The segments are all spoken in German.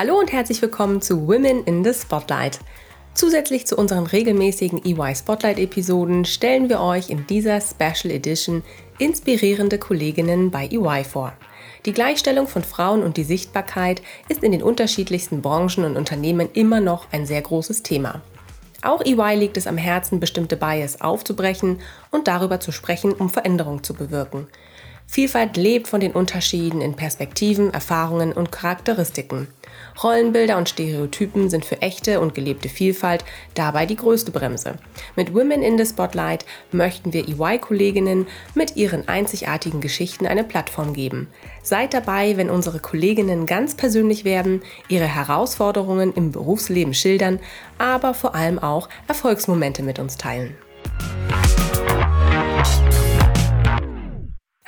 Hallo und herzlich willkommen zu Women in the Spotlight. Zusätzlich zu unseren regelmäßigen EY Spotlight-Episoden stellen wir euch in dieser Special Edition inspirierende Kolleginnen bei EY vor. Die Gleichstellung von Frauen und die Sichtbarkeit ist in den unterschiedlichsten Branchen und Unternehmen immer noch ein sehr großes Thema. Auch EY liegt es am Herzen, bestimmte Bias aufzubrechen und darüber zu sprechen, um Veränderung zu bewirken. Vielfalt lebt von den Unterschieden in Perspektiven, Erfahrungen und Charakteristiken. Rollenbilder und Stereotypen sind für echte und gelebte Vielfalt dabei die größte Bremse. Mit Women in the Spotlight möchten wir EY-Kolleginnen mit ihren einzigartigen Geschichten eine Plattform geben. Seid dabei, wenn unsere Kolleginnen ganz persönlich werden, ihre Herausforderungen im Berufsleben schildern, aber vor allem auch Erfolgsmomente mit uns teilen.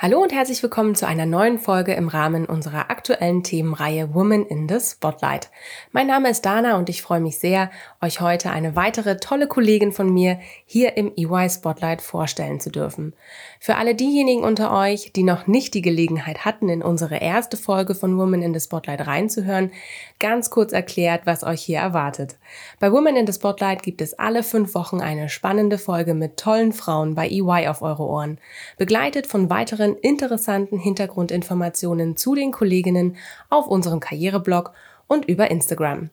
Hallo und herzlich willkommen zu einer neuen Folge im Rahmen unserer aktuellen Themenreihe Women in the Spotlight. Mein Name ist Dana und ich freue mich sehr, euch heute eine weitere tolle Kollegin von mir hier im EY Spotlight vorstellen zu dürfen. Für alle diejenigen unter euch, die noch nicht die Gelegenheit hatten, in unsere erste Folge von Women in the Spotlight reinzuhören, ganz kurz erklärt, was euch hier erwartet. Bei Women in the Spotlight gibt es alle fünf Wochen eine spannende Folge mit tollen Frauen bei EY auf eure Ohren, begleitet von weiteren interessanten Hintergrundinformationen zu den Kolleginnen auf unserem Karriereblog und über Instagram.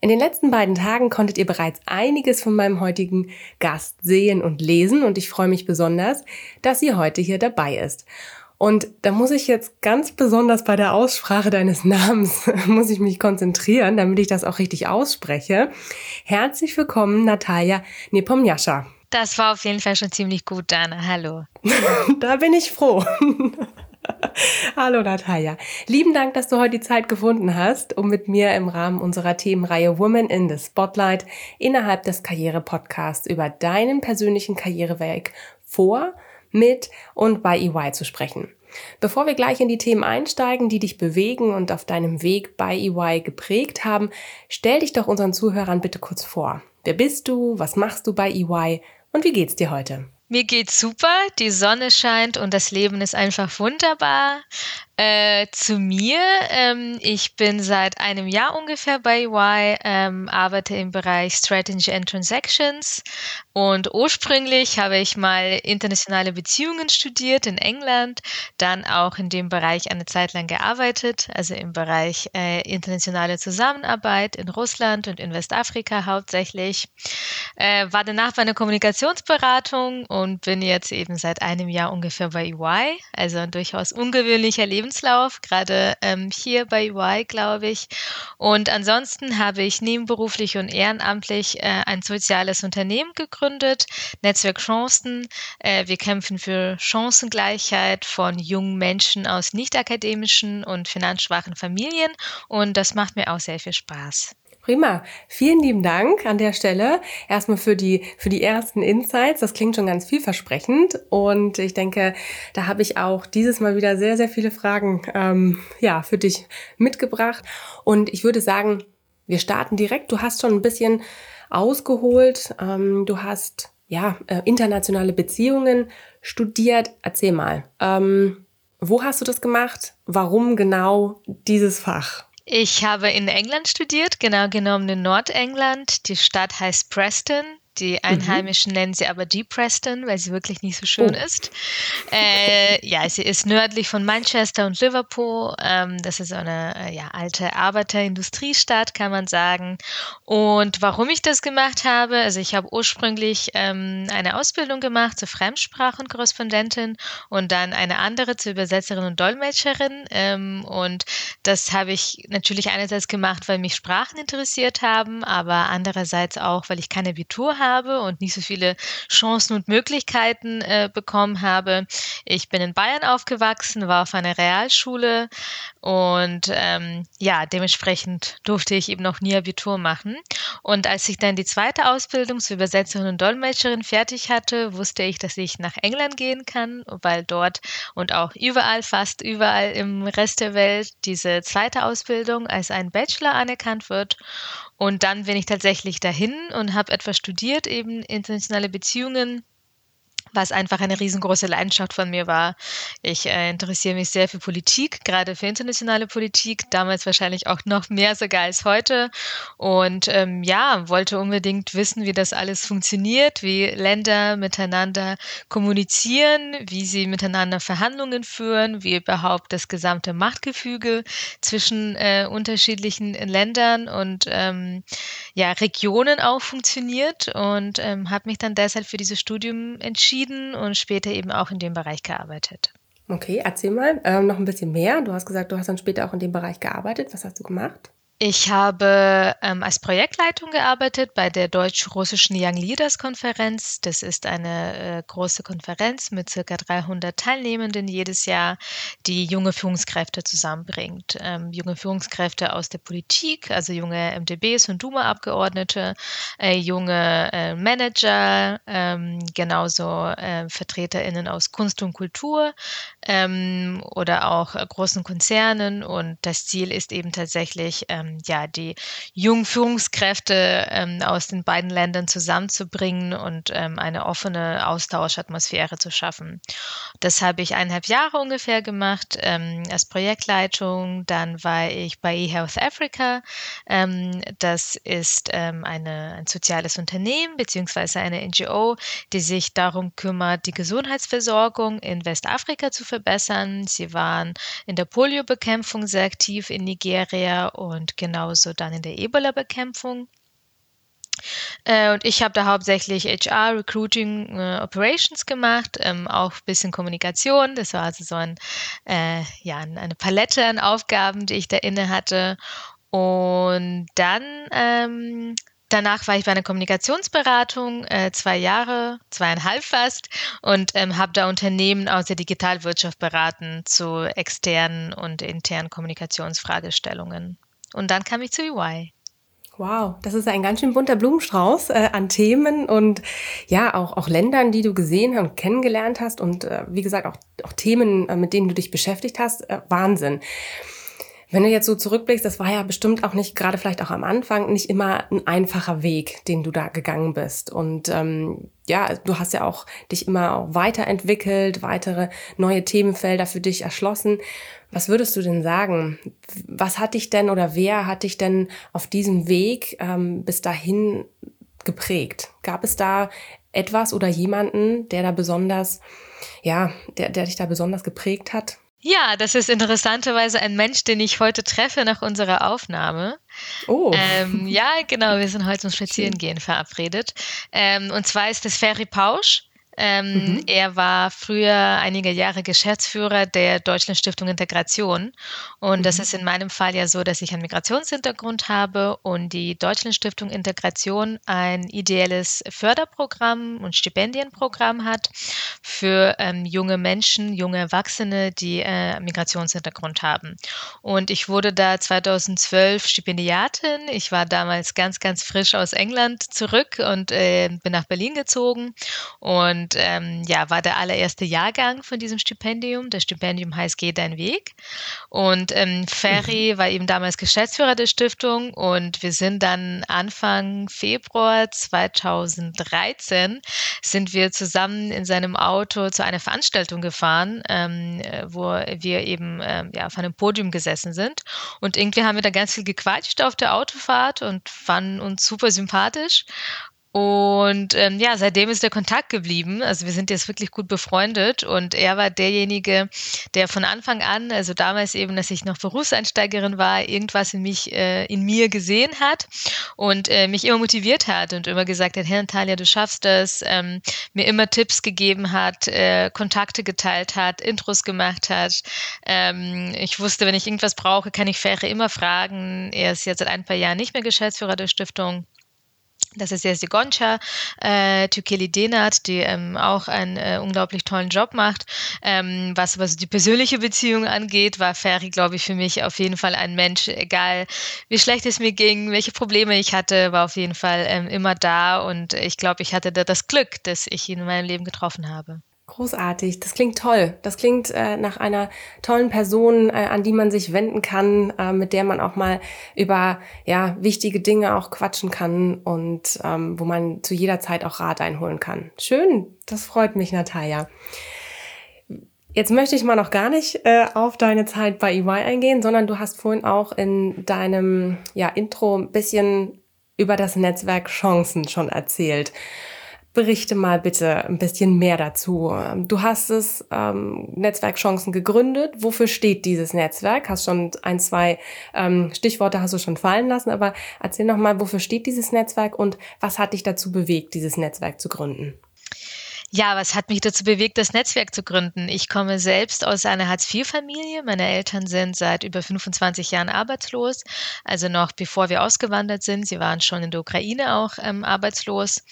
In den letzten beiden Tagen konntet ihr bereits einiges von meinem heutigen Gast sehen und lesen und ich freue mich besonders, dass sie heute hier dabei ist. Und da muss ich jetzt ganz besonders bei der Aussprache deines Namens, muss ich mich konzentrieren, damit ich das auch richtig ausspreche. Herzlich willkommen, Natalia Nepomniascha. Das war auf jeden Fall schon ziemlich gut, Dana. Hallo. da bin ich froh. Hallo Natalia. Lieben Dank, dass du heute die Zeit gefunden hast, um mit mir im Rahmen unserer Themenreihe Women in the Spotlight innerhalb des Karriere-Podcasts über deinen persönlichen Karriereweg vor, mit und bei EY zu sprechen. Bevor wir gleich in die Themen einsteigen, die dich bewegen und auf deinem Weg bei EY geprägt haben, stell dich doch unseren Zuhörern bitte kurz vor. Wer bist du? Was machst du bei EY? Und wie geht's dir heute? Mir geht's super, die Sonne scheint und das Leben ist einfach wunderbar. Äh, zu mir, ähm, ich bin seit einem Jahr ungefähr bei EY, ähm, arbeite im Bereich Strategy and Transactions. Und ursprünglich habe ich mal internationale Beziehungen studiert in England, dann auch in dem Bereich eine Zeit lang gearbeitet, also im Bereich äh, internationale Zusammenarbeit in Russland und in Westafrika hauptsächlich. Äh, war danach bei einer Kommunikationsberatung und bin jetzt eben seit einem Jahr ungefähr bei EY, also ein durchaus ungewöhnlicher Leben Lebenslauf, gerade ähm, hier bei UI, glaube ich. Und ansonsten habe ich nebenberuflich und ehrenamtlich äh, ein soziales Unternehmen gegründet, Netzwerk Chancen. Äh, wir kämpfen für Chancengleichheit von jungen Menschen aus nicht akademischen und finanzschwachen Familien und das macht mir auch sehr viel Spaß. Prima. Vielen lieben Dank an der Stelle. Erstmal für die, für die ersten Insights. Das klingt schon ganz vielversprechend. Und ich denke, da habe ich auch dieses Mal wieder sehr, sehr viele Fragen, ähm, ja, für dich mitgebracht. Und ich würde sagen, wir starten direkt. Du hast schon ein bisschen ausgeholt. Ähm, du hast, ja, äh, internationale Beziehungen studiert. Erzähl mal. Ähm, wo hast du das gemacht? Warum genau dieses Fach? Ich habe in England studiert, genau genommen in Nordengland. Die Stadt heißt Preston. Die mhm. Einheimischen mhm. nennen sie aber Deep Preston, weil sie wirklich nicht so schön oh. ist. Äh, ja, sie ist nördlich von Manchester und Liverpool. Ähm, das ist so eine äh, ja, alte Arbeiterindustriestadt, kann man sagen. Und warum ich das gemacht habe, also ich habe ursprünglich ähm, eine Ausbildung gemacht zur Fremdsprachenkorrespondentin und dann eine andere zur Übersetzerin und Dolmetscherin. Ähm, und das habe ich natürlich einerseits gemacht, weil mich Sprachen interessiert haben, aber andererseits auch, weil ich kein Abitur habe habe und nicht so viele Chancen und Möglichkeiten äh, bekommen habe. Ich bin in Bayern aufgewachsen, war auf einer Realschule und ähm, ja, dementsprechend durfte ich eben noch nie Abitur machen. Und als ich dann die zweite Ausbildung zur Übersetzerin und Dolmetscherin fertig hatte, wusste ich, dass ich nach England gehen kann, weil dort und auch überall, fast überall im Rest der Welt diese zweite Ausbildung als ein Bachelor anerkannt wird. Und dann bin ich tatsächlich dahin und habe etwas studiert, eben internationale Beziehungen was einfach eine riesengroße Leidenschaft von mir war. Ich äh, interessiere mich sehr für Politik, gerade für internationale Politik, damals wahrscheinlich auch noch mehr sogar als heute. Und ähm, ja, wollte unbedingt wissen, wie das alles funktioniert, wie Länder miteinander kommunizieren, wie sie miteinander Verhandlungen führen, wie überhaupt das gesamte Machtgefüge zwischen äh, unterschiedlichen Ländern und ähm, ja, Regionen auch funktioniert und ähm, habe mich dann deshalb für dieses Studium entschieden entschieden und später eben auch in dem Bereich gearbeitet. Okay, erzähl mal ähm, noch ein bisschen mehr. Du hast gesagt, du hast dann später auch in dem Bereich gearbeitet. Was hast du gemacht? Ich habe ähm, als Projektleitung gearbeitet bei der deutsch-russischen Young Leaders Konferenz. Das ist eine äh, große Konferenz mit circa 300 Teilnehmenden jedes Jahr, die junge Führungskräfte zusammenbringt. Ähm, junge Führungskräfte aus der Politik, also junge MDBs und Duma-Abgeordnete, äh, junge äh, Manager, ähm, genauso äh, VertreterInnen aus Kunst und Kultur ähm, oder auch äh, großen Konzernen. Und das Ziel ist eben tatsächlich, ähm, ja, die jungen Führungskräfte ähm, aus den beiden Ländern zusammenzubringen und ähm, eine offene Austauschatmosphäre zu schaffen. Das habe ich eineinhalb Jahre ungefähr gemacht ähm, als Projektleitung. Dann war ich bei eHealth Africa. Ähm, das ist ähm, eine, ein soziales Unternehmen beziehungsweise eine NGO, die sich darum kümmert, die Gesundheitsversorgung in Westafrika zu verbessern. Sie waren in der Poliobekämpfung sehr aktiv in Nigeria und genauso dann in der Ebola-Bekämpfung. Äh, und ich habe da hauptsächlich HR, Recruiting, äh, Operations gemacht, ähm, auch ein bisschen Kommunikation. Das war also so ein, äh, ja, eine Palette an Aufgaben, die ich da inne hatte. Und dann ähm, Danach war ich bei einer Kommunikationsberatung, äh, zwei Jahre, zweieinhalb fast, und ähm, habe da Unternehmen aus der Digitalwirtschaft beraten zu externen und internen Kommunikationsfragestellungen. Und dann kam ich zu EY. Wow, das ist ein ganz schön bunter Blumenstrauß äh, an Themen und ja, auch, auch Ländern, die du gesehen und kennengelernt hast und äh, wie gesagt auch, auch Themen, äh, mit denen du dich beschäftigt hast. Äh, Wahnsinn. Wenn du jetzt so zurückblickst, das war ja bestimmt auch nicht, gerade vielleicht auch am Anfang, nicht immer ein einfacher Weg, den du da gegangen bist. Und ähm, ja, du hast ja auch dich immer auch weiterentwickelt, weitere neue Themenfelder für dich erschlossen. Was würdest du denn sagen? Was hat dich denn oder wer hat dich denn auf diesem Weg ähm, bis dahin geprägt? Gab es da etwas oder jemanden, der da besonders, ja, der, der dich da besonders geprägt hat? Ja, das ist interessanterweise ein Mensch, den ich heute treffe nach unserer Aufnahme. Oh. Ähm, ja, genau, wir sind heute zum Spazierengehen verabredet. Ähm, und zwar ist das Ferry Pausch. Ähm, mhm. Er war früher einige Jahre Geschäftsführer der Deutschland Stiftung Integration. Und mhm. das ist in meinem Fall ja so, dass ich einen Migrationshintergrund habe und die Deutschland Stiftung Integration ein ideelles Förderprogramm und Stipendienprogramm hat für ähm, junge Menschen, junge Erwachsene, die äh, Migrationshintergrund haben. Und ich wurde da 2012 Stipendiatin. Ich war damals ganz, ganz frisch aus England zurück und äh, bin nach Berlin gezogen. Und und ähm, ja, war der allererste Jahrgang von diesem Stipendium. Das Stipendium heißt Geh dein Weg. Und ähm, Ferry mhm. war eben damals Geschäftsführer der Stiftung und wir sind dann Anfang Februar 2013 sind wir zusammen in seinem Auto zu einer Veranstaltung gefahren, ähm, wo wir eben ähm, ja, auf einem Podium gesessen sind. Und irgendwie haben wir da ganz viel gequatscht auf der Autofahrt und fanden uns super sympathisch. Und ähm, ja, seitdem ist der Kontakt geblieben. Also wir sind jetzt wirklich gut befreundet und er war derjenige, der von Anfang an, also damals eben, dass ich noch Berufseinsteigerin war, irgendwas in mich, äh, in mir gesehen hat und äh, mich immer motiviert hat und immer gesagt hat, Herr Natalia, du schaffst das, ähm, mir immer Tipps gegeben hat, äh, Kontakte geteilt hat, Intros gemacht hat. Ähm, ich wusste, wenn ich irgendwas brauche, kann ich Fähre immer fragen. Er ist jetzt seit ein paar Jahren nicht mehr Geschäftsführer der Stiftung. Das ist jetzt die Goncha äh, Tükeli Denat, die ähm, auch einen äh, unglaublich tollen Job macht. Ähm, was, was die persönliche Beziehung angeht, war Ferry, glaube ich, für mich auf jeden Fall ein Mensch, egal wie schlecht es mir ging, welche Probleme ich hatte, war auf jeden Fall ähm, immer da und ich glaube, ich hatte da das Glück, dass ich ihn in meinem Leben getroffen habe. Großartig, das klingt toll. Das klingt äh, nach einer tollen Person, äh, an die man sich wenden kann, äh, mit der man auch mal über ja wichtige Dinge auch quatschen kann und ähm, wo man zu jeder Zeit auch Rat einholen kann. Schön, das freut mich, Natalia. Jetzt möchte ich mal noch gar nicht äh, auf deine Zeit bei EY eingehen, sondern du hast vorhin auch in deinem ja, Intro ein bisschen über das Netzwerk Chancen schon erzählt. Berichte mal bitte ein bisschen mehr dazu. Du hast das ähm, Netzwerk Chancen gegründet. Wofür steht dieses Netzwerk? Hast schon ein, zwei ähm, Stichworte hast du schon fallen lassen, aber erzähl noch mal, wofür steht dieses Netzwerk und was hat dich dazu bewegt, dieses Netzwerk zu gründen? Ja, was hat mich dazu bewegt, das Netzwerk zu gründen? Ich komme selbst aus einer Hartz-IV-Familie. Meine Eltern sind seit über 25 Jahren arbeitslos, also noch bevor wir ausgewandert sind. Sie waren schon in der Ukraine auch ähm, arbeitslos.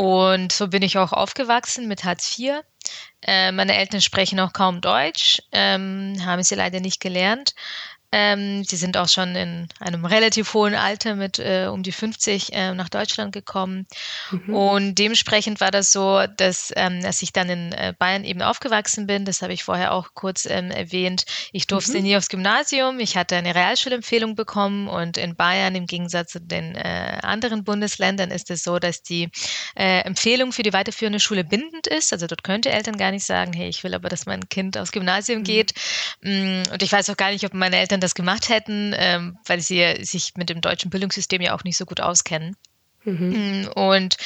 Und so bin ich auch aufgewachsen mit Hartz IV. Äh, meine Eltern sprechen auch kaum Deutsch, ähm, haben sie leider nicht gelernt. Ähm, die sind auch schon in einem relativ hohen Alter mit äh, um die 50 äh, nach Deutschland gekommen. Mhm. Und dementsprechend war das so, dass ähm, als ich dann in äh, Bayern eben aufgewachsen bin, das habe ich vorher auch kurz ähm, erwähnt, ich durfte mhm. nie aufs Gymnasium, ich hatte eine Realschulempfehlung bekommen und in Bayern im Gegensatz zu den äh, anderen Bundesländern ist es so, dass die äh, Empfehlung für die weiterführende Schule bindend ist. Also dort könnte Eltern gar nicht sagen, hey, ich will aber, dass mein Kind aufs Gymnasium mhm. geht. Mm, und ich weiß auch gar nicht, ob meine Eltern Eltern das gemacht hätten, ähm, weil sie sich mit dem deutschen Bildungssystem ja auch nicht so gut auskennen. Mhm. Mm, und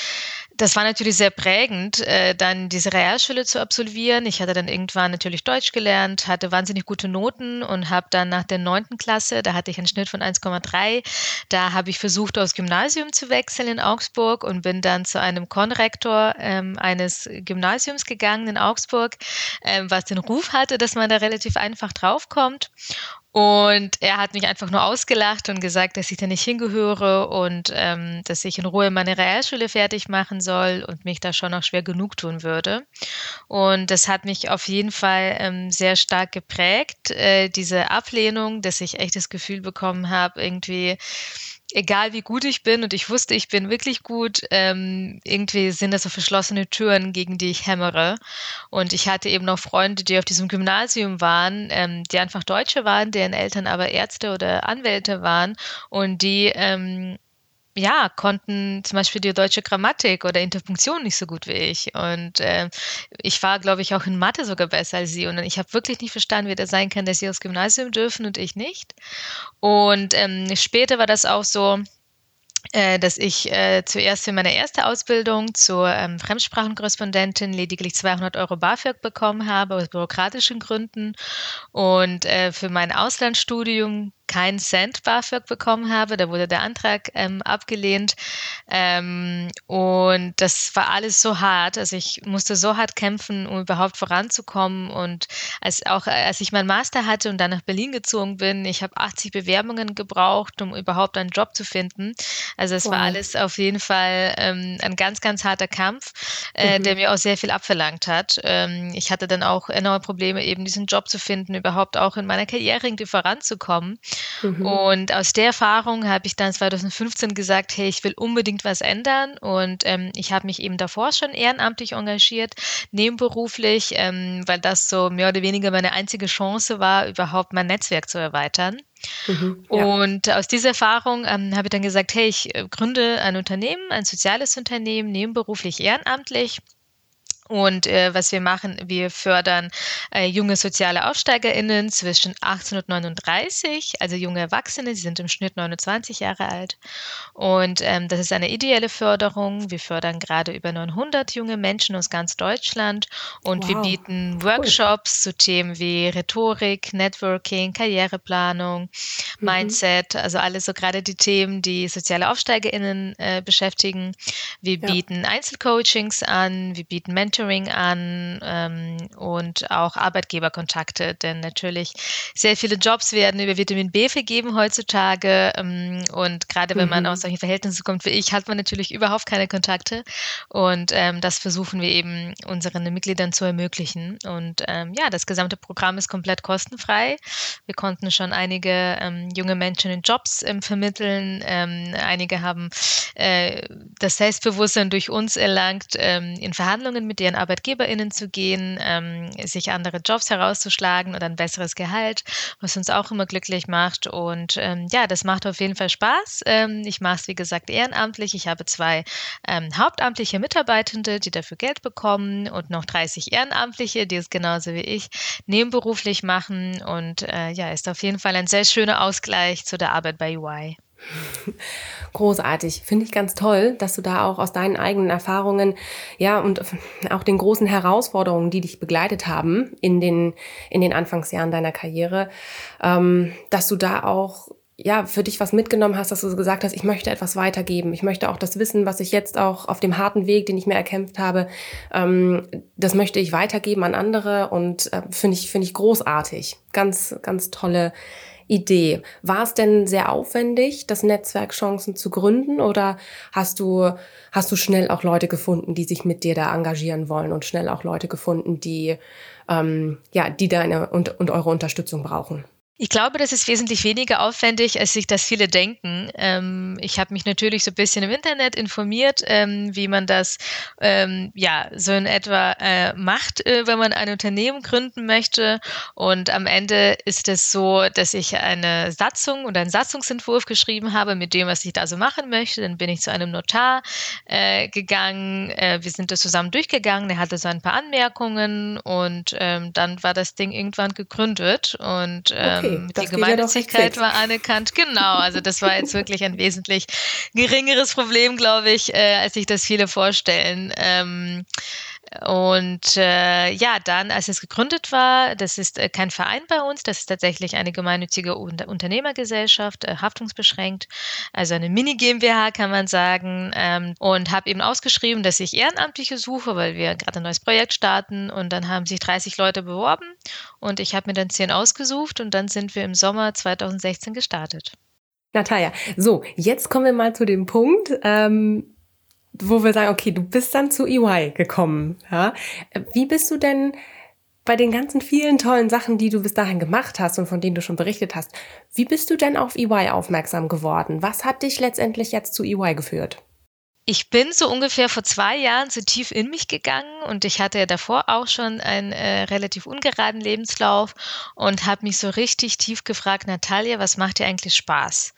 das war natürlich sehr prägend, äh, dann diese Realschule zu absolvieren. Ich hatte dann irgendwann natürlich Deutsch gelernt, hatte wahnsinnig gute Noten und habe dann nach der neunten Klasse, da hatte ich einen Schnitt von 1,3, da habe ich versucht, aus Gymnasium zu wechseln in Augsburg und bin dann zu einem Konrektor ähm, eines Gymnasiums gegangen in Augsburg, ähm, was den Ruf hatte, dass man da relativ einfach draufkommt. Und er hat mich einfach nur ausgelacht und gesagt, dass ich da nicht hingehöre und ähm, dass ich in Ruhe meine Realschule fertig machen soll und mich da schon noch schwer genug tun würde. Und das hat mich auf jeden Fall ähm, sehr stark geprägt, äh, diese Ablehnung, dass ich echt das Gefühl bekommen habe, irgendwie, egal wie gut ich bin und ich wusste, ich bin wirklich gut, ähm, irgendwie sind das so verschlossene Türen, gegen die ich hämmere. Und ich hatte eben noch Freunde, die auf diesem Gymnasium waren, ähm, die einfach Deutsche waren, deren Eltern aber Ärzte oder Anwälte waren und die ähm, ja, konnten zum Beispiel die deutsche Grammatik oder Interpunktion nicht so gut wie ich. Und äh, ich war, glaube ich, auch in Mathe sogar besser als sie. Und ich habe wirklich nicht verstanden, wie das sein kann, dass sie aufs Gymnasium dürfen und ich nicht. Und ähm, später war das auch so, äh, dass ich äh, zuerst für meine erste Ausbildung zur ähm, Fremdsprachenkorrespondentin lediglich 200 Euro BAföG bekommen habe, aus bürokratischen Gründen. Und äh, für mein Auslandsstudium keinen Cent BAföG bekommen habe. Da wurde der Antrag ähm, abgelehnt. Ähm, und das war alles so hart. Also ich musste so hart kämpfen, um überhaupt voranzukommen. Und als auch als ich meinen Master hatte und dann nach Berlin gezogen bin, ich habe 80 Bewerbungen gebraucht, um überhaupt einen Job zu finden. Also es wow. war alles auf jeden Fall ähm, ein ganz, ganz harter Kampf, äh, mhm. der mir auch sehr viel abverlangt hat. Ähm, ich hatte dann auch enorme Probleme, eben diesen Job zu finden, überhaupt auch in meiner Karriere irgendwie voranzukommen. Mhm. Und aus der Erfahrung habe ich dann 2015 gesagt, hey, ich will unbedingt was ändern. Und ähm, ich habe mich eben davor schon ehrenamtlich engagiert, nebenberuflich, ähm, weil das so mehr oder weniger meine einzige Chance war, überhaupt mein Netzwerk zu erweitern. Mhm, ja. Und aus dieser Erfahrung ähm, habe ich dann gesagt, hey, ich äh, gründe ein Unternehmen, ein soziales Unternehmen, nebenberuflich ehrenamtlich und äh, was wir machen, wir fördern äh, junge soziale AufsteigerInnen zwischen 18 und 39, also junge Erwachsene, sie sind im Schnitt 29 Jahre alt. Und ähm, das ist eine ideelle Förderung. Wir fördern gerade über 900 junge Menschen aus ganz Deutschland und wow. wir bieten Workshops cool. zu Themen wie Rhetorik, Networking, Karriereplanung, mhm. Mindset, also alles so gerade die Themen, die soziale AufsteigerInnen äh, beschäftigen. Wir ja. bieten Einzelcoachings an, wir bieten Mentoring Mentoring an ähm, und auch Arbeitgeberkontakte, denn natürlich sehr viele Jobs werden über Vitamin B vergeben heutzutage. Ähm, und gerade wenn man mhm. aus solchen Verhältnissen kommt wie ich, hat man natürlich überhaupt keine Kontakte. Und ähm, das versuchen wir eben unseren Mitgliedern zu ermöglichen. Und ähm, ja, das gesamte Programm ist komplett kostenfrei. Wir konnten schon einige ähm, junge Menschen in Jobs ähm, vermitteln, einige haben äh, das Selbstbewusstsein durch uns erlangt, in Verhandlungen mit deren ArbeitgeberInnen zu gehen, ähm, sich andere Jobs herauszuschlagen oder ein besseres Gehalt, was uns auch immer glücklich macht. Und ähm, ja, das macht auf jeden Fall Spaß. Ähm, ich mache es, wie gesagt, ehrenamtlich. Ich habe zwei ähm, hauptamtliche Mitarbeitende, die dafür Geld bekommen und noch 30 Ehrenamtliche, die es genauso wie ich nebenberuflich machen. Und äh, ja, ist auf jeden Fall ein sehr schöner Ausgleich zu der Arbeit bei UI. Großartig. Finde ich ganz toll, dass du da auch aus deinen eigenen Erfahrungen, ja, und auch den großen Herausforderungen, die dich begleitet haben in den, in den Anfangsjahren deiner Karriere, ähm, dass du da auch ja, für dich was mitgenommen hast, dass du gesagt hast, ich möchte etwas weitergeben. Ich möchte auch das Wissen, was ich jetzt auch auf dem harten Weg, den ich mir erkämpft habe, ähm, das möchte ich weitergeben an andere und äh, finde ich, finde ich großartig. Ganz, ganz tolle Idee. War es denn sehr aufwendig, das Netzwerk Chancen zu gründen oder hast du, hast du schnell auch Leute gefunden, die sich mit dir da engagieren wollen und schnell auch Leute gefunden, die, ähm, ja, die deine und, und eure Unterstützung brauchen? Ich glaube, das ist wesentlich weniger aufwendig, als sich das viele denken. Ähm, ich habe mich natürlich so ein bisschen im Internet informiert, ähm, wie man das ähm, ja so in etwa äh, macht, äh, wenn man ein Unternehmen gründen möchte. Und am Ende ist es so, dass ich eine Satzung oder einen Satzungsentwurf geschrieben habe mit dem, was ich da so machen möchte. Dann bin ich zu einem Notar äh, gegangen. Äh, wir sind das zusammen durchgegangen. Er hatte so ein paar Anmerkungen und ähm, dann war das Ding irgendwann gegründet und ähm, okay ähm, die Gemeinnützigkeit ja war anerkannt. Genau, also das war jetzt wirklich ein wesentlich geringeres Problem, glaube ich, äh, als sich das viele vorstellen. Ähm, und äh, ja, dann, als es gegründet war, das ist äh, kein Verein bei uns, das ist tatsächlich eine gemeinnützige Unter Unternehmergesellschaft, äh, haftungsbeschränkt, also eine Mini-GmbH kann man sagen. Ähm, und habe eben ausgeschrieben, dass ich Ehrenamtliche suche, weil wir gerade ein neues Projekt starten. Und dann haben sich 30 Leute beworben und ich habe mir dann 10 ausgesucht und dann sind wir im Sommer 2016 gestartet. Natalia, so, jetzt kommen wir mal zu dem Punkt. Ähm wo wir sagen, okay, du bist dann zu EY gekommen. Ja? Wie bist du denn bei den ganzen vielen tollen Sachen, die du bis dahin gemacht hast und von denen du schon berichtet hast, wie bist du denn auf EY aufmerksam geworden? Was hat dich letztendlich jetzt zu EY geführt? Ich bin so ungefähr vor zwei Jahren so tief in mich gegangen und ich hatte ja davor auch schon einen äh, relativ ungeraden Lebenslauf und habe mich so richtig tief gefragt, Natalia, was macht dir eigentlich Spaß?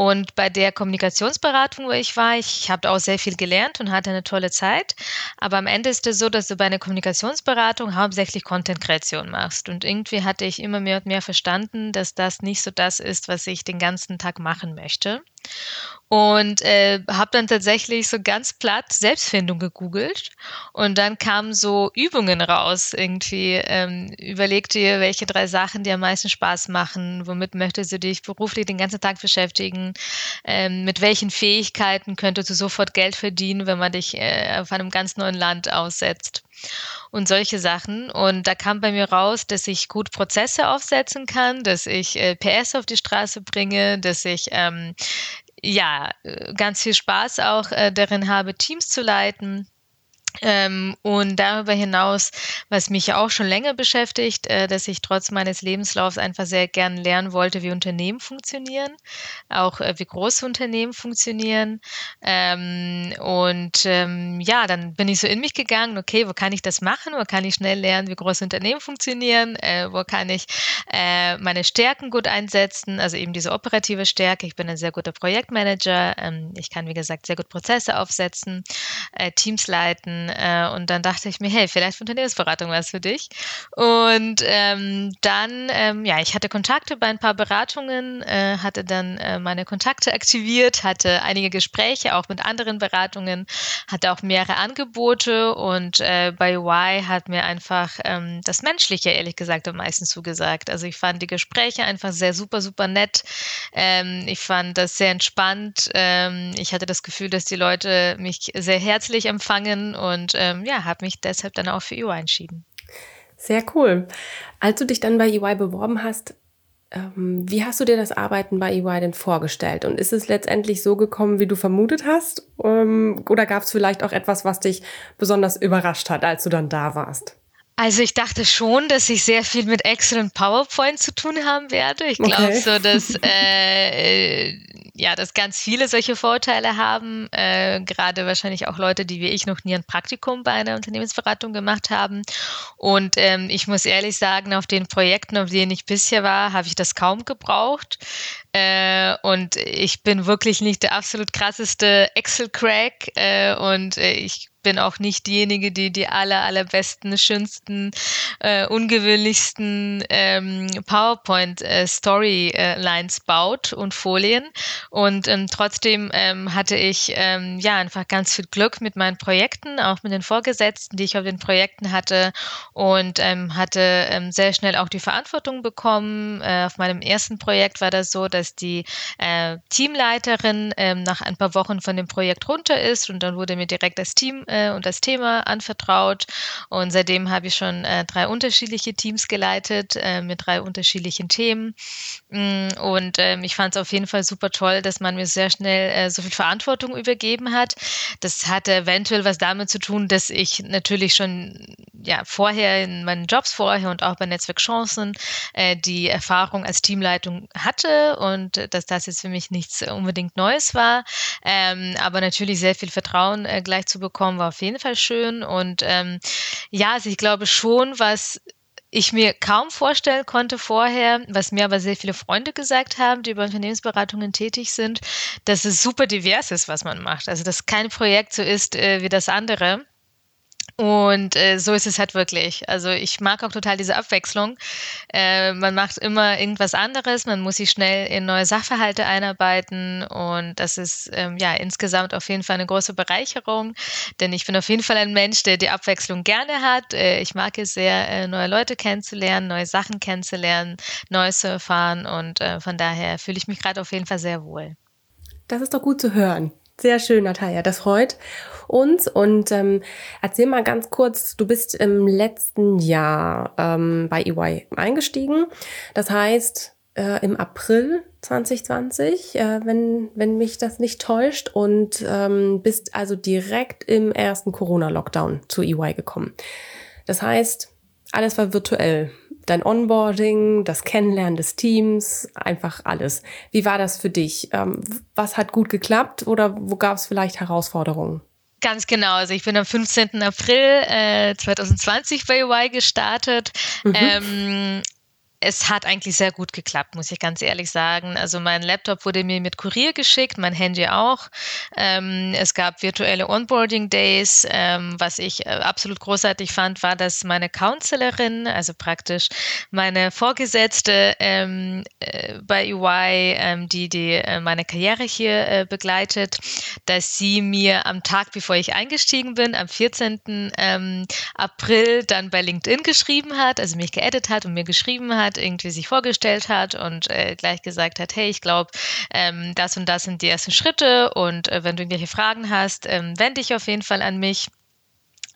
Und bei der Kommunikationsberatung, wo ich war, ich, habe auch sehr viel gelernt und hatte eine tolle Zeit. Aber am Ende ist es so, dass du bei einer Kommunikationsberatung hauptsächlich Content-Kreation machst. Und irgendwie hatte ich immer mehr und mehr verstanden, dass das nicht so das ist, was ich den ganzen Tag machen möchte und äh, habe dann tatsächlich so ganz platt Selbstfindung gegoogelt. Und dann kamen so Übungen raus irgendwie. Ähm, überleg dir, welche drei Sachen dir am meisten Spaß machen, womit möchtest du dich beruflich den ganzen Tag beschäftigen, ähm, mit welchen Fähigkeiten könntest du sofort Geld verdienen, wenn man dich äh, auf einem ganz neuen Land aussetzt und solche Sachen. Und da kam bei mir raus, dass ich gut Prozesse aufsetzen kann, dass ich äh, PS auf die Straße bringe, dass ich ähm, ja ganz viel Spaß auch äh, darin habe, Teams zu leiten ähm, und darüber hinaus, was mich auch schon länger beschäftigt, äh, dass ich trotz meines Lebenslaufs einfach sehr gern lernen wollte, wie Unternehmen funktionieren, auch äh, wie große Unternehmen funktionieren. Ähm, und ähm, ja, dann bin ich so in mich gegangen, okay, wo kann ich das machen? Wo kann ich schnell lernen, wie große Unternehmen funktionieren? Äh, wo kann ich äh, meine Stärken gut einsetzen? Also eben diese operative Stärke. Ich bin ein sehr guter Projektmanager. Ähm, ich kann, wie gesagt, sehr gut Prozesse aufsetzen, äh, Teams leiten äh, und dann dachte ich mir, hey, vielleicht Unternehmensberatung was für dich. Und ähm, dann, ähm, ja, ich hatte Kontakte bei ein paar Beratungen, äh, hatte dann äh, meine Kontakte aktiviert, hatte einige Gespräche auch mit anderen Beratungen, hatte auch mehrere Angebote und äh, bei Y hat mir einfach ähm, das Menschliche, ehrlich gesagt, am meisten zugesagt. Also ich fand die Gespräche einfach sehr super, super nett. Ähm, ich fand das sehr entspannt. Ähm, ich hatte das Gefühl, dass die Leute mich sehr herzlich empfangen und und ähm, ja, habe mich deshalb dann auch für EY entschieden. Sehr cool. Als du dich dann bei EY beworben hast, ähm, wie hast du dir das Arbeiten bei EY denn vorgestellt? Und ist es letztendlich so gekommen, wie du vermutet hast? Ähm, oder gab es vielleicht auch etwas, was dich besonders überrascht hat, als du dann da warst? Also ich dachte schon, dass ich sehr viel mit Excel und PowerPoint zu tun haben werde. Ich glaube okay. so, dass äh, ja, dass ganz viele solche Vorteile haben, äh, gerade wahrscheinlich auch Leute, die wie ich noch nie ein Praktikum bei einer Unternehmensberatung gemacht haben. Und ähm, ich muss ehrlich sagen, auf den Projekten, auf denen ich bisher war, habe ich das kaum gebraucht. Äh, und ich bin wirklich nicht der absolut krasseste Excel-Crack äh, und äh, ich bin auch nicht diejenige, die die aller, allerbesten, schönsten, äh, ungewöhnlichsten ähm, PowerPoint-Storylines äh, baut und Folien. Und ähm, trotzdem ähm, hatte ich ähm, ja einfach ganz viel Glück mit meinen Projekten, auch mit den Vorgesetzten, die ich auf den Projekten hatte und ähm, hatte ähm, sehr schnell auch die Verantwortung bekommen. Äh, auf meinem ersten Projekt war das so, dass die äh, Teamleiterin ähm, nach ein paar Wochen von dem Projekt runter ist und dann wurde mir direkt das Team äh, und das Thema anvertraut. Und seitdem habe ich schon äh, drei unterschiedliche Teams geleitet äh, mit drei unterschiedlichen Themen. Mm, und ähm, ich fand es auf jeden Fall super toll, dass man mir sehr schnell äh, so viel Verantwortung übergeben hat. Das hatte eventuell was damit zu tun, dass ich natürlich schon ja vorher in meinen Jobs vorher und auch bei Netzwerkchancen äh, die Erfahrung als Teamleitung hatte und dass das jetzt für mich nichts unbedingt Neues war. Ähm, aber natürlich sehr viel Vertrauen äh, gleich zu bekommen, war auf jeden Fall schön. Und ähm, ja, also ich glaube schon, was ich mir kaum vorstellen konnte vorher, was mir aber sehr viele Freunde gesagt haben, die über Unternehmensberatungen tätig sind, dass es super divers ist, was man macht. Also dass kein Projekt so ist äh, wie das andere. Und äh, so ist es halt wirklich. Also ich mag auch total diese Abwechslung. Äh, man macht immer irgendwas anderes, man muss sich schnell in neue Sachverhalte einarbeiten und das ist ähm, ja insgesamt auf jeden Fall eine große Bereicherung, denn ich bin auf jeden Fall ein Mensch, der die Abwechslung gerne hat. Äh, ich mag es sehr, äh, neue Leute kennenzulernen, neue Sachen kennenzulernen, Neues zu erfahren und äh, von daher fühle ich mich gerade auf jeden Fall sehr wohl. Das ist doch gut zu hören. Sehr schön, Natalia. Das freut uns. Und ähm, erzähl mal ganz kurz, du bist im letzten Jahr ähm, bei EY eingestiegen. Das heißt, äh, im April 2020, äh, wenn, wenn mich das nicht täuscht, und ähm, bist also direkt im ersten Corona-Lockdown zu EY gekommen. Das heißt, alles war virtuell dein Onboarding, das Kennenlernen des Teams, einfach alles. Wie war das für dich? Ähm, was hat gut geklappt oder wo gab es vielleicht Herausforderungen? Ganz genau. Also ich bin am 15. April äh, 2020 bei UI gestartet. Mhm. Ähm, es hat eigentlich sehr gut geklappt, muss ich ganz ehrlich sagen. Also mein Laptop wurde mir mit Kurier geschickt, mein Handy auch. Ähm, es gab virtuelle Onboarding Days. Ähm, was ich äh, absolut großartig fand, war, dass meine Counselorin, also praktisch meine Vorgesetzte ähm, äh, bei UI, ähm, die, die äh, meine Karriere hier äh, begleitet, dass sie mir am Tag, bevor ich eingestiegen bin, am 14. Ähm, April dann bei LinkedIn geschrieben hat, also mich geedit hat und mir geschrieben hat, hat, irgendwie sich vorgestellt hat und äh, gleich gesagt hat, hey, ich glaube, ähm, das und das sind die ersten Schritte und äh, wenn du irgendwelche Fragen hast, ähm, wende dich auf jeden Fall an mich.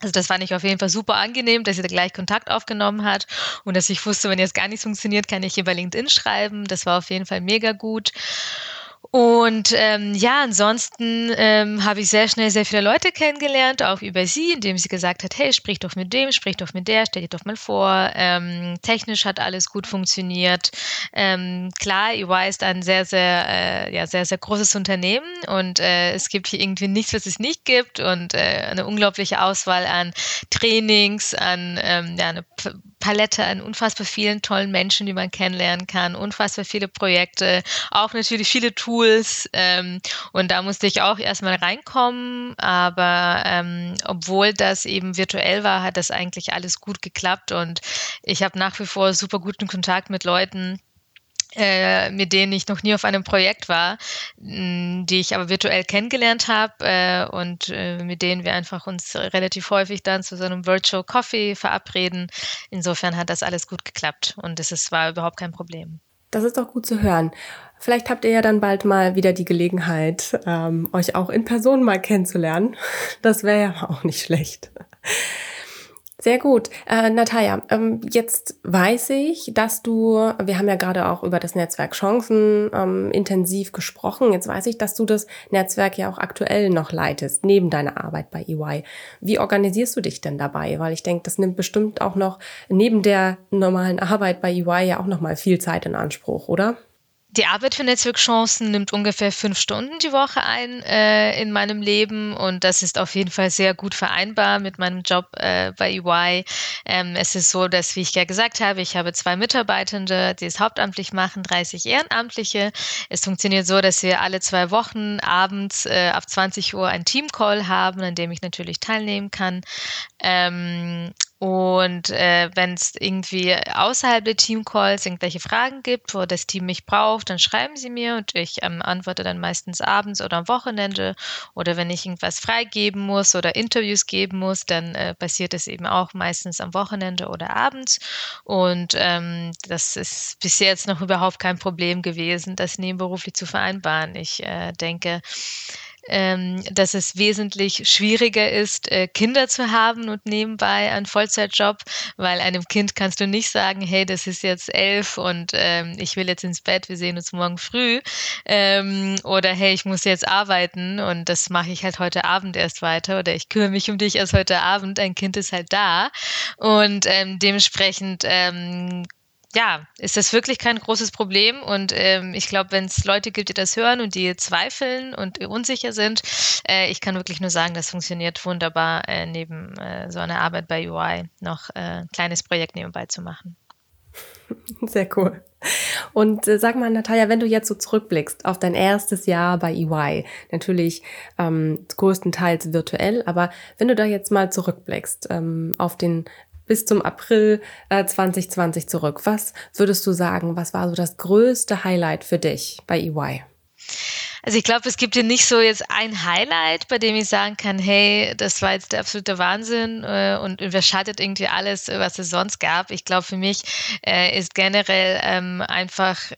Also das fand ich auf jeden Fall super angenehm, dass sie da gleich Kontakt aufgenommen hat und dass ich wusste, wenn jetzt gar nichts funktioniert, kann ich hier bei LinkedIn schreiben. Das war auf jeden Fall mega gut. Und ähm, ja, ansonsten ähm, habe ich sehr schnell sehr viele Leute kennengelernt, auch über sie, indem sie gesagt hat, hey, sprich doch mit dem, sprich doch mit der, stell dir doch mal vor. Ähm, technisch hat alles gut funktioniert. Ähm, klar, EY ist ein sehr, sehr, äh, ja, sehr, sehr großes Unternehmen und äh, es gibt hier irgendwie nichts, was es nicht gibt und äh, eine unglaubliche Auswahl an Trainings, an ähm, ja, eine Palette an unfassbar vielen tollen Menschen, die man kennenlernen kann, unfassbar viele Projekte, auch natürlich viele Tools. Ähm, und da musste ich auch erstmal reinkommen. Aber ähm, obwohl das eben virtuell war, hat das eigentlich alles gut geklappt. Und ich habe nach wie vor super guten Kontakt mit Leuten, äh, mit denen ich noch nie auf einem Projekt war, die ich aber virtuell kennengelernt habe äh, und äh, mit denen wir einfach uns relativ häufig dann zu so einem Virtual Coffee verabreden. Insofern hat das alles gut geklappt und es war überhaupt kein Problem. Das ist doch gut zu hören. Vielleicht habt ihr ja dann bald mal wieder die Gelegenheit, ähm, euch auch in Person mal kennenzulernen. Das wäre ja auch nicht schlecht. Sehr gut. Äh, Natalia, ähm, jetzt weiß ich, dass du, wir haben ja gerade auch über das Netzwerk Chancen ähm, intensiv gesprochen, jetzt weiß ich, dass du das Netzwerk ja auch aktuell noch leitest, neben deiner Arbeit bei EY. Wie organisierst du dich denn dabei? Weil ich denke, das nimmt bestimmt auch noch neben der normalen Arbeit bei EY ja auch noch mal viel Zeit in Anspruch, oder? Die Arbeit für Netzwerkchancen nimmt ungefähr fünf Stunden die Woche ein äh, in meinem Leben und das ist auf jeden Fall sehr gut vereinbar mit meinem Job äh, bei EY. Ähm, es ist so, dass, wie ich ja gesagt habe, ich habe zwei Mitarbeitende, die es hauptamtlich machen, 30 Ehrenamtliche. Es funktioniert so, dass wir alle zwei Wochen abends äh, ab 20 Uhr ein Teamcall haben, an dem ich natürlich teilnehmen kann. Ähm, und äh, wenn es irgendwie außerhalb der Teamcalls irgendwelche Fragen gibt, wo das Team mich braucht, dann schreiben sie mir und ich ähm, antworte dann meistens abends oder am Wochenende. Oder wenn ich irgendwas freigeben muss oder Interviews geben muss, dann äh, passiert es eben auch meistens am Wochenende oder abends. Und ähm, das ist bis jetzt noch überhaupt kein Problem gewesen, das nebenberuflich zu vereinbaren. Ich äh, denke, ähm, dass es wesentlich schwieriger ist, äh, Kinder zu haben und nebenbei einen Vollzeitjob, weil einem Kind kannst du nicht sagen, hey, das ist jetzt elf und ähm, ich will jetzt ins Bett, wir sehen uns morgen früh. Ähm, oder hey, ich muss jetzt arbeiten und das mache ich halt heute Abend erst weiter oder ich kümmere mich um dich erst heute Abend, ein Kind ist halt da. Und ähm, dementsprechend ähm, ja, ist das wirklich kein großes Problem. Und ähm, ich glaube, wenn es Leute gibt, die das hören und die zweifeln und unsicher sind, äh, ich kann wirklich nur sagen, das funktioniert wunderbar, äh, neben äh, so einer Arbeit bei UI noch äh, ein kleines Projekt nebenbei zu machen. Sehr cool. Und äh, sag mal, Natalia, wenn du jetzt so zurückblickst auf dein erstes Jahr bei EY, natürlich ähm, größtenteils virtuell, aber wenn du da jetzt mal zurückblickst ähm, auf den bis zum April äh, 2020 zurück. Was würdest du sagen, was war so das größte Highlight für dich bei EY? Also ich glaube, es gibt hier nicht so jetzt ein Highlight, bei dem ich sagen kann, hey, das war jetzt der absolute Wahnsinn äh, und überschattet irgendwie alles, was es sonst gab. Ich glaube, für mich äh, ist generell ähm, einfach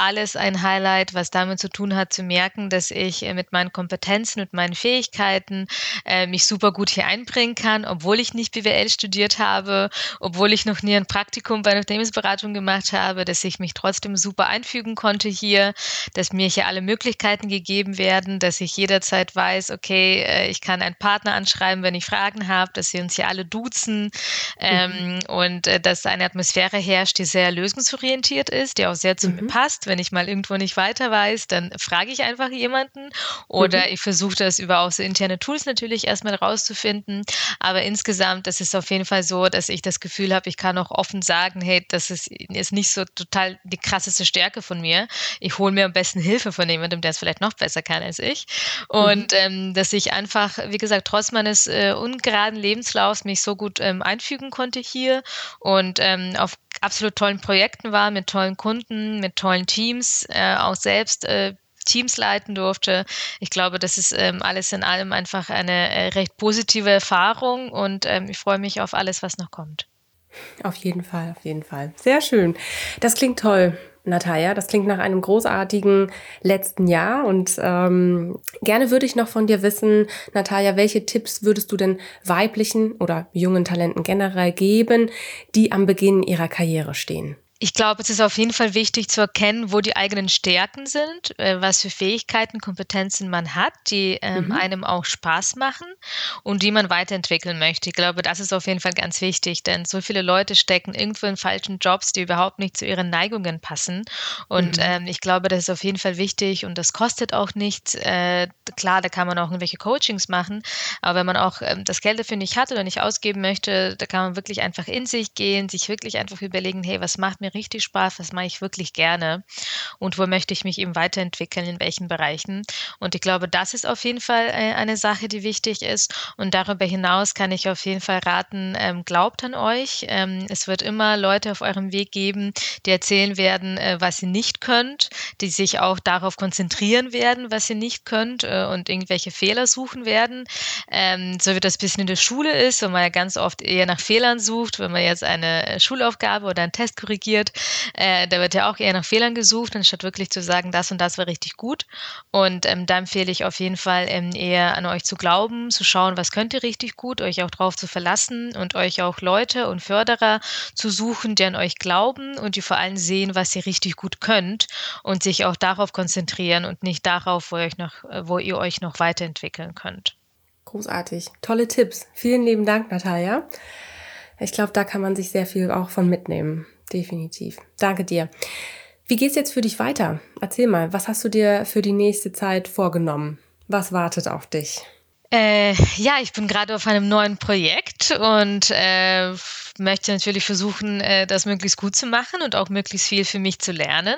alles ein Highlight, was damit zu tun hat, zu merken, dass ich äh, mit meinen Kompetenzen und meinen Fähigkeiten äh, mich super gut hier einbringen kann, obwohl ich nicht BWL studiert habe, obwohl ich noch nie ein Praktikum bei einer Unternehmensberatung gemacht habe, dass ich mich trotzdem super einfügen konnte hier, dass mir hier alle Möglichkeiten gegeben werden, dass ich jederzeit weiß, okay, äh, ich kann einen Partner anschreiben, wenn ich Fragen habe, dass wir uns hier alle duzen ähm, mhm. und äh, dass eine Atmosphäre herrscht, die sehr lösungsorientiert ist, die auch sehr zu mhm. mir passt wenn ich mal irgendwo nicht weiter weiß, dann frage ich einfach jemanden oder mhm. ich versuche das über auch so interne Tools natürlich erstmal rauszufinden. Aber insgesamt das ist auf jeden Fall so, dass ich das Gefühl habe, ich kann auch offen sagen, hey, das ist, ist nicht so total die krasseste Stärke von mir. Ich hole mir am besten Hilfe von jemandem, der es vielleicht noch besser kann als ich. Und mhm. ähm, dass ich einfach, wie gesagt, trotz meines äh, ungeraden Lebenslaufs mich so gut ähm, einfügen konnte hier und ähm, auf absolut tollen Projekten war, mit tollen Kunden, mit tollen Teams, äh, auch selbst äh, Teams leiten durfte. Ich glaube, das ist ähm, alles in allem einfach eine äh, recht positive Erfahrung und ähm, ich freue mich auf alles, was noch kommt. Auf jeden Fall, auf jeden Fall. Sehr schön. Das klingt toll. Natalia. Das klingt nach einem großartigen letzten Jahr und ähm, gerne würde ich noch von dir wissen, Natalia, welche Tipps würdest du denn weiblichen oder jungen Talenten generell geben, die am Beginn ihrer Karriere stehen? Ich glaube, es ist auf jeden Fall wichtig zu erkennen, wo die eigenen Stärken sind, äh, was für Fähigkeiten, Kompetenzen man hat, die ähm, mhm. einem auch Spaß machen und die man weiterentwickeln möchte. Ich glaube, das ist auf jeden Fall ganz wichtig, denn so viele Leute stecken irgendwo in falschen Jobs, die überhaupt nicht zu ihren Neigungen passen. Und mhm. ähm, ich glaube, das ist auf jeden Fall wichtig und das kostet auch nichts. Äh, klar, da kann man auch irgendwelche Coachings machen, aber wenn man auch ähm, das Geld dafür nicht hat oder nicht ausgeben möchte, da kann man wirklich einfach in sich gehen, sich wirklich einfach überlegen, hey, was macht mir richtig Spaß, was mache ich wirklich gerne und wo möchte ich mich eben weiterentwickeln, in welchen Bereichen. Und ich glaube, das ist auf jeden Fall äh, eine Sache, die wichtig ist. Und darüber hinaus kann ich auf jeden Fall raten, ähm, glaubt an euch. Ähm, es wird immer Leute auf eurem Weg geben, die erzählen werden, äh, was ihr nicht könnt, die sich auch darauf konzentrieren werden, was ihr nicht könnt äh, und irgendwelche Fehler suchen werden. Ähm, so wie das ein bisschen in der Schule ist, wo man ja ganz oft eher nach Fehlern sucht, wenn man jetzt eine Schulaufgabe oder einen Test korrigiert passiert. Äh, da wird ja auch eher nach Fehlern gesucht, anstatt wirklich zu sagen, das und das war richtig gut. Und ähm, da empfehle ich auf jeden Fall ähm, eher an euch zu glauben, zu schauen, was könnt ihr richtig gut, euch auch darauf zu verlassen und euch auch Leute und Förderer zu suchen, die an euch glauben und die vor allem sehen, was ihr richtig gut könnt und sich auch darauf konzentrieren und nicht darauf, wo ihr, euch noch, wo ihr euch noch weiterentwickeln könnt. Großartig. Tolle Tipps. Vielen lieben Dank, Natalia. Ich glaube, da kann man sich sehr viel auch von mitnehmen definitiv. Danke dir. Wie geht's jetzt für dich weiter? Erzähl mal, was hast du dir für die nächste Zeit vorgenommen? Was wartet auf dich? Äh, ja, ich bin gerade auf einem neuen Projekt und äh, möchte natürlich versuchen, äh, das möglichst gut zu machen und auch möglichst viel für mich zu lernen.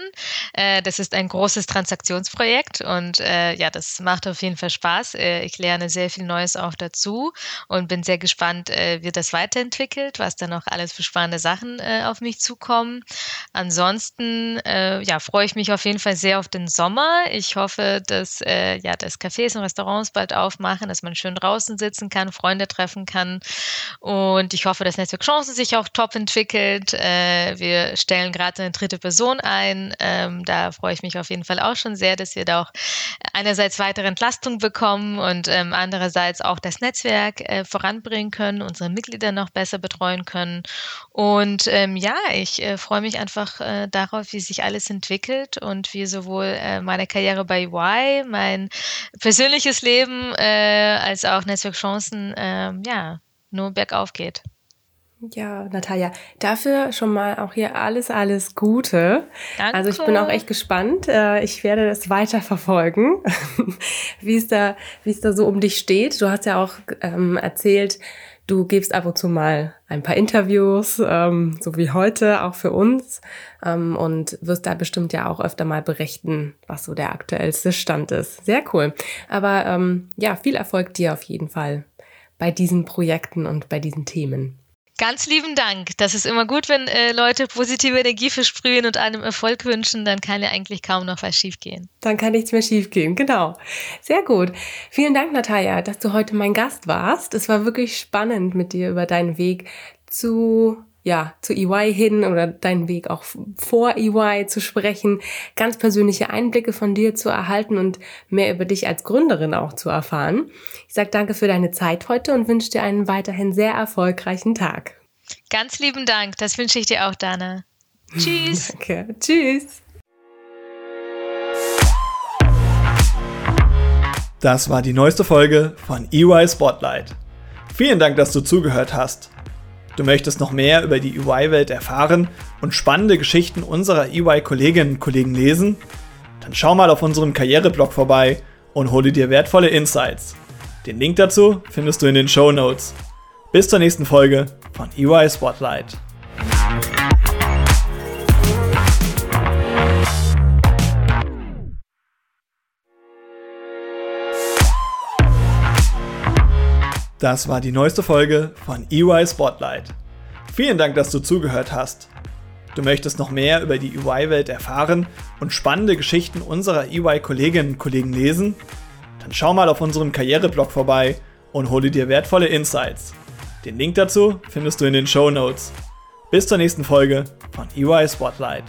Äh, das ist ein großes Transaktionsprojekt und äh, ja, das macht auf jeden Fall Spaß. ich lerne sehr viel Neues auch dazu und bin sehr gespannt, wie das weiterentwickelt, was da noch alles für spannende Sachen auf mich zukommen. Ansonsten ja, freue ich mich auf jeden Fall sehr auf den Sommer. Ich hoffe, dass ja, das Cafés und Restaurants bald aufmachen, dass man schön draußen sitzen kann, Freunde treffen kann und ich hoffe, dass Netzwerk Chancen sich auch top entwickelt. Äh, wir stellen gerade eine dritte Person ein. Ähm, da freue ich mich auf jeden Fall auch schon sehr, dass wir da auch einerseits weitere Entlastung bekommen und ähm, andererseits auch das Netzwerk äh, voranbringen können, unsere Mitglieder noch besser betreuen können. Und ähm, ja, ich äh, freue mich einfach äh, darauf, wie sich alles entwickelt und wie sowohl äh, meine Karriere bei UI, mein persönliches Leben äh, als auch Netzwerkchancen ähm, ja, nur bergauf geht. Ja, Natalia, dafür schon mal auch hier alles, alles Gute. Danke. Also ich bin auch echt gespannt. Äh, ich werde das weiter verfolgen, wie es da, wie es da so um dich steht. Du hast ja auch ähm, erzählt, du gibst ab und zu mal ein paar Interviews, ähm, so wie heute, auch für uns. Ähm, und wirst da bestimmt ja auch öfter mal berichten, was so der aktuellste Stand ist. Sehr cool. Aber ähm, ja, viel Erfolg dir auf jeden Fall bei diesen Projekten und bei diesen Themen. Ganz lieben Dank. Das ist immer gut, wenn äh, Leute positive Energie versprühen und einem Erfolg wünschen, dann kann ja eigentlich kaum noch was schiefgehen. Dann kann nichts mehr schiefgehen, genau. Sehr gut. Vielen Dank, Natalia, dass du heute mein Gast warst. Es war wirklich spannend, mit dir über deinen Weg zu ja, zu EY hin oder deinen Weg auch vor EY zu sprechen, ganz persönliche Einblicke von dir zu erhalten und mehr über dich als Gründerin auch zu erfahren. Ich sage danke für deine Zeit heute und wünsche dir einen weiterhin sehr erfolgreichen Tag. Ganz lieben Dank, das wünsche ich dir auch, Dana. Tschüss. danke. Tschüss. Das war die neueste Folge von EY Spotlight. Vielen Dank, dass du zugehört hast. Du möchtest noch mehr über die EY-Welt erfahren und spannende Geschichten unserer EY-Kolleginnen und Kollegen lesen? Dann schau mal auf unserem Karriereblog vorbei und hole dir wertvolle Insights. Den Link dazu findest du in den Show Notes. Bis zur nächsten Folge von EY Spotlight. Das war die neueste Folge von EY Spotlight. Vielen Dank, dass du zugehört hast. Du möchtest noch mehr über die EY-Welt erfahren und spannende Geschichten unserer EY-Kolleginnen und Kollegen lesen? Dann schau mal auf unserem Karriereblog vorbei und hole dir wertvolle Insights. Den Link dazu findest du in den Show Notes. Bis zur nächsten Folge von EY Spotlight.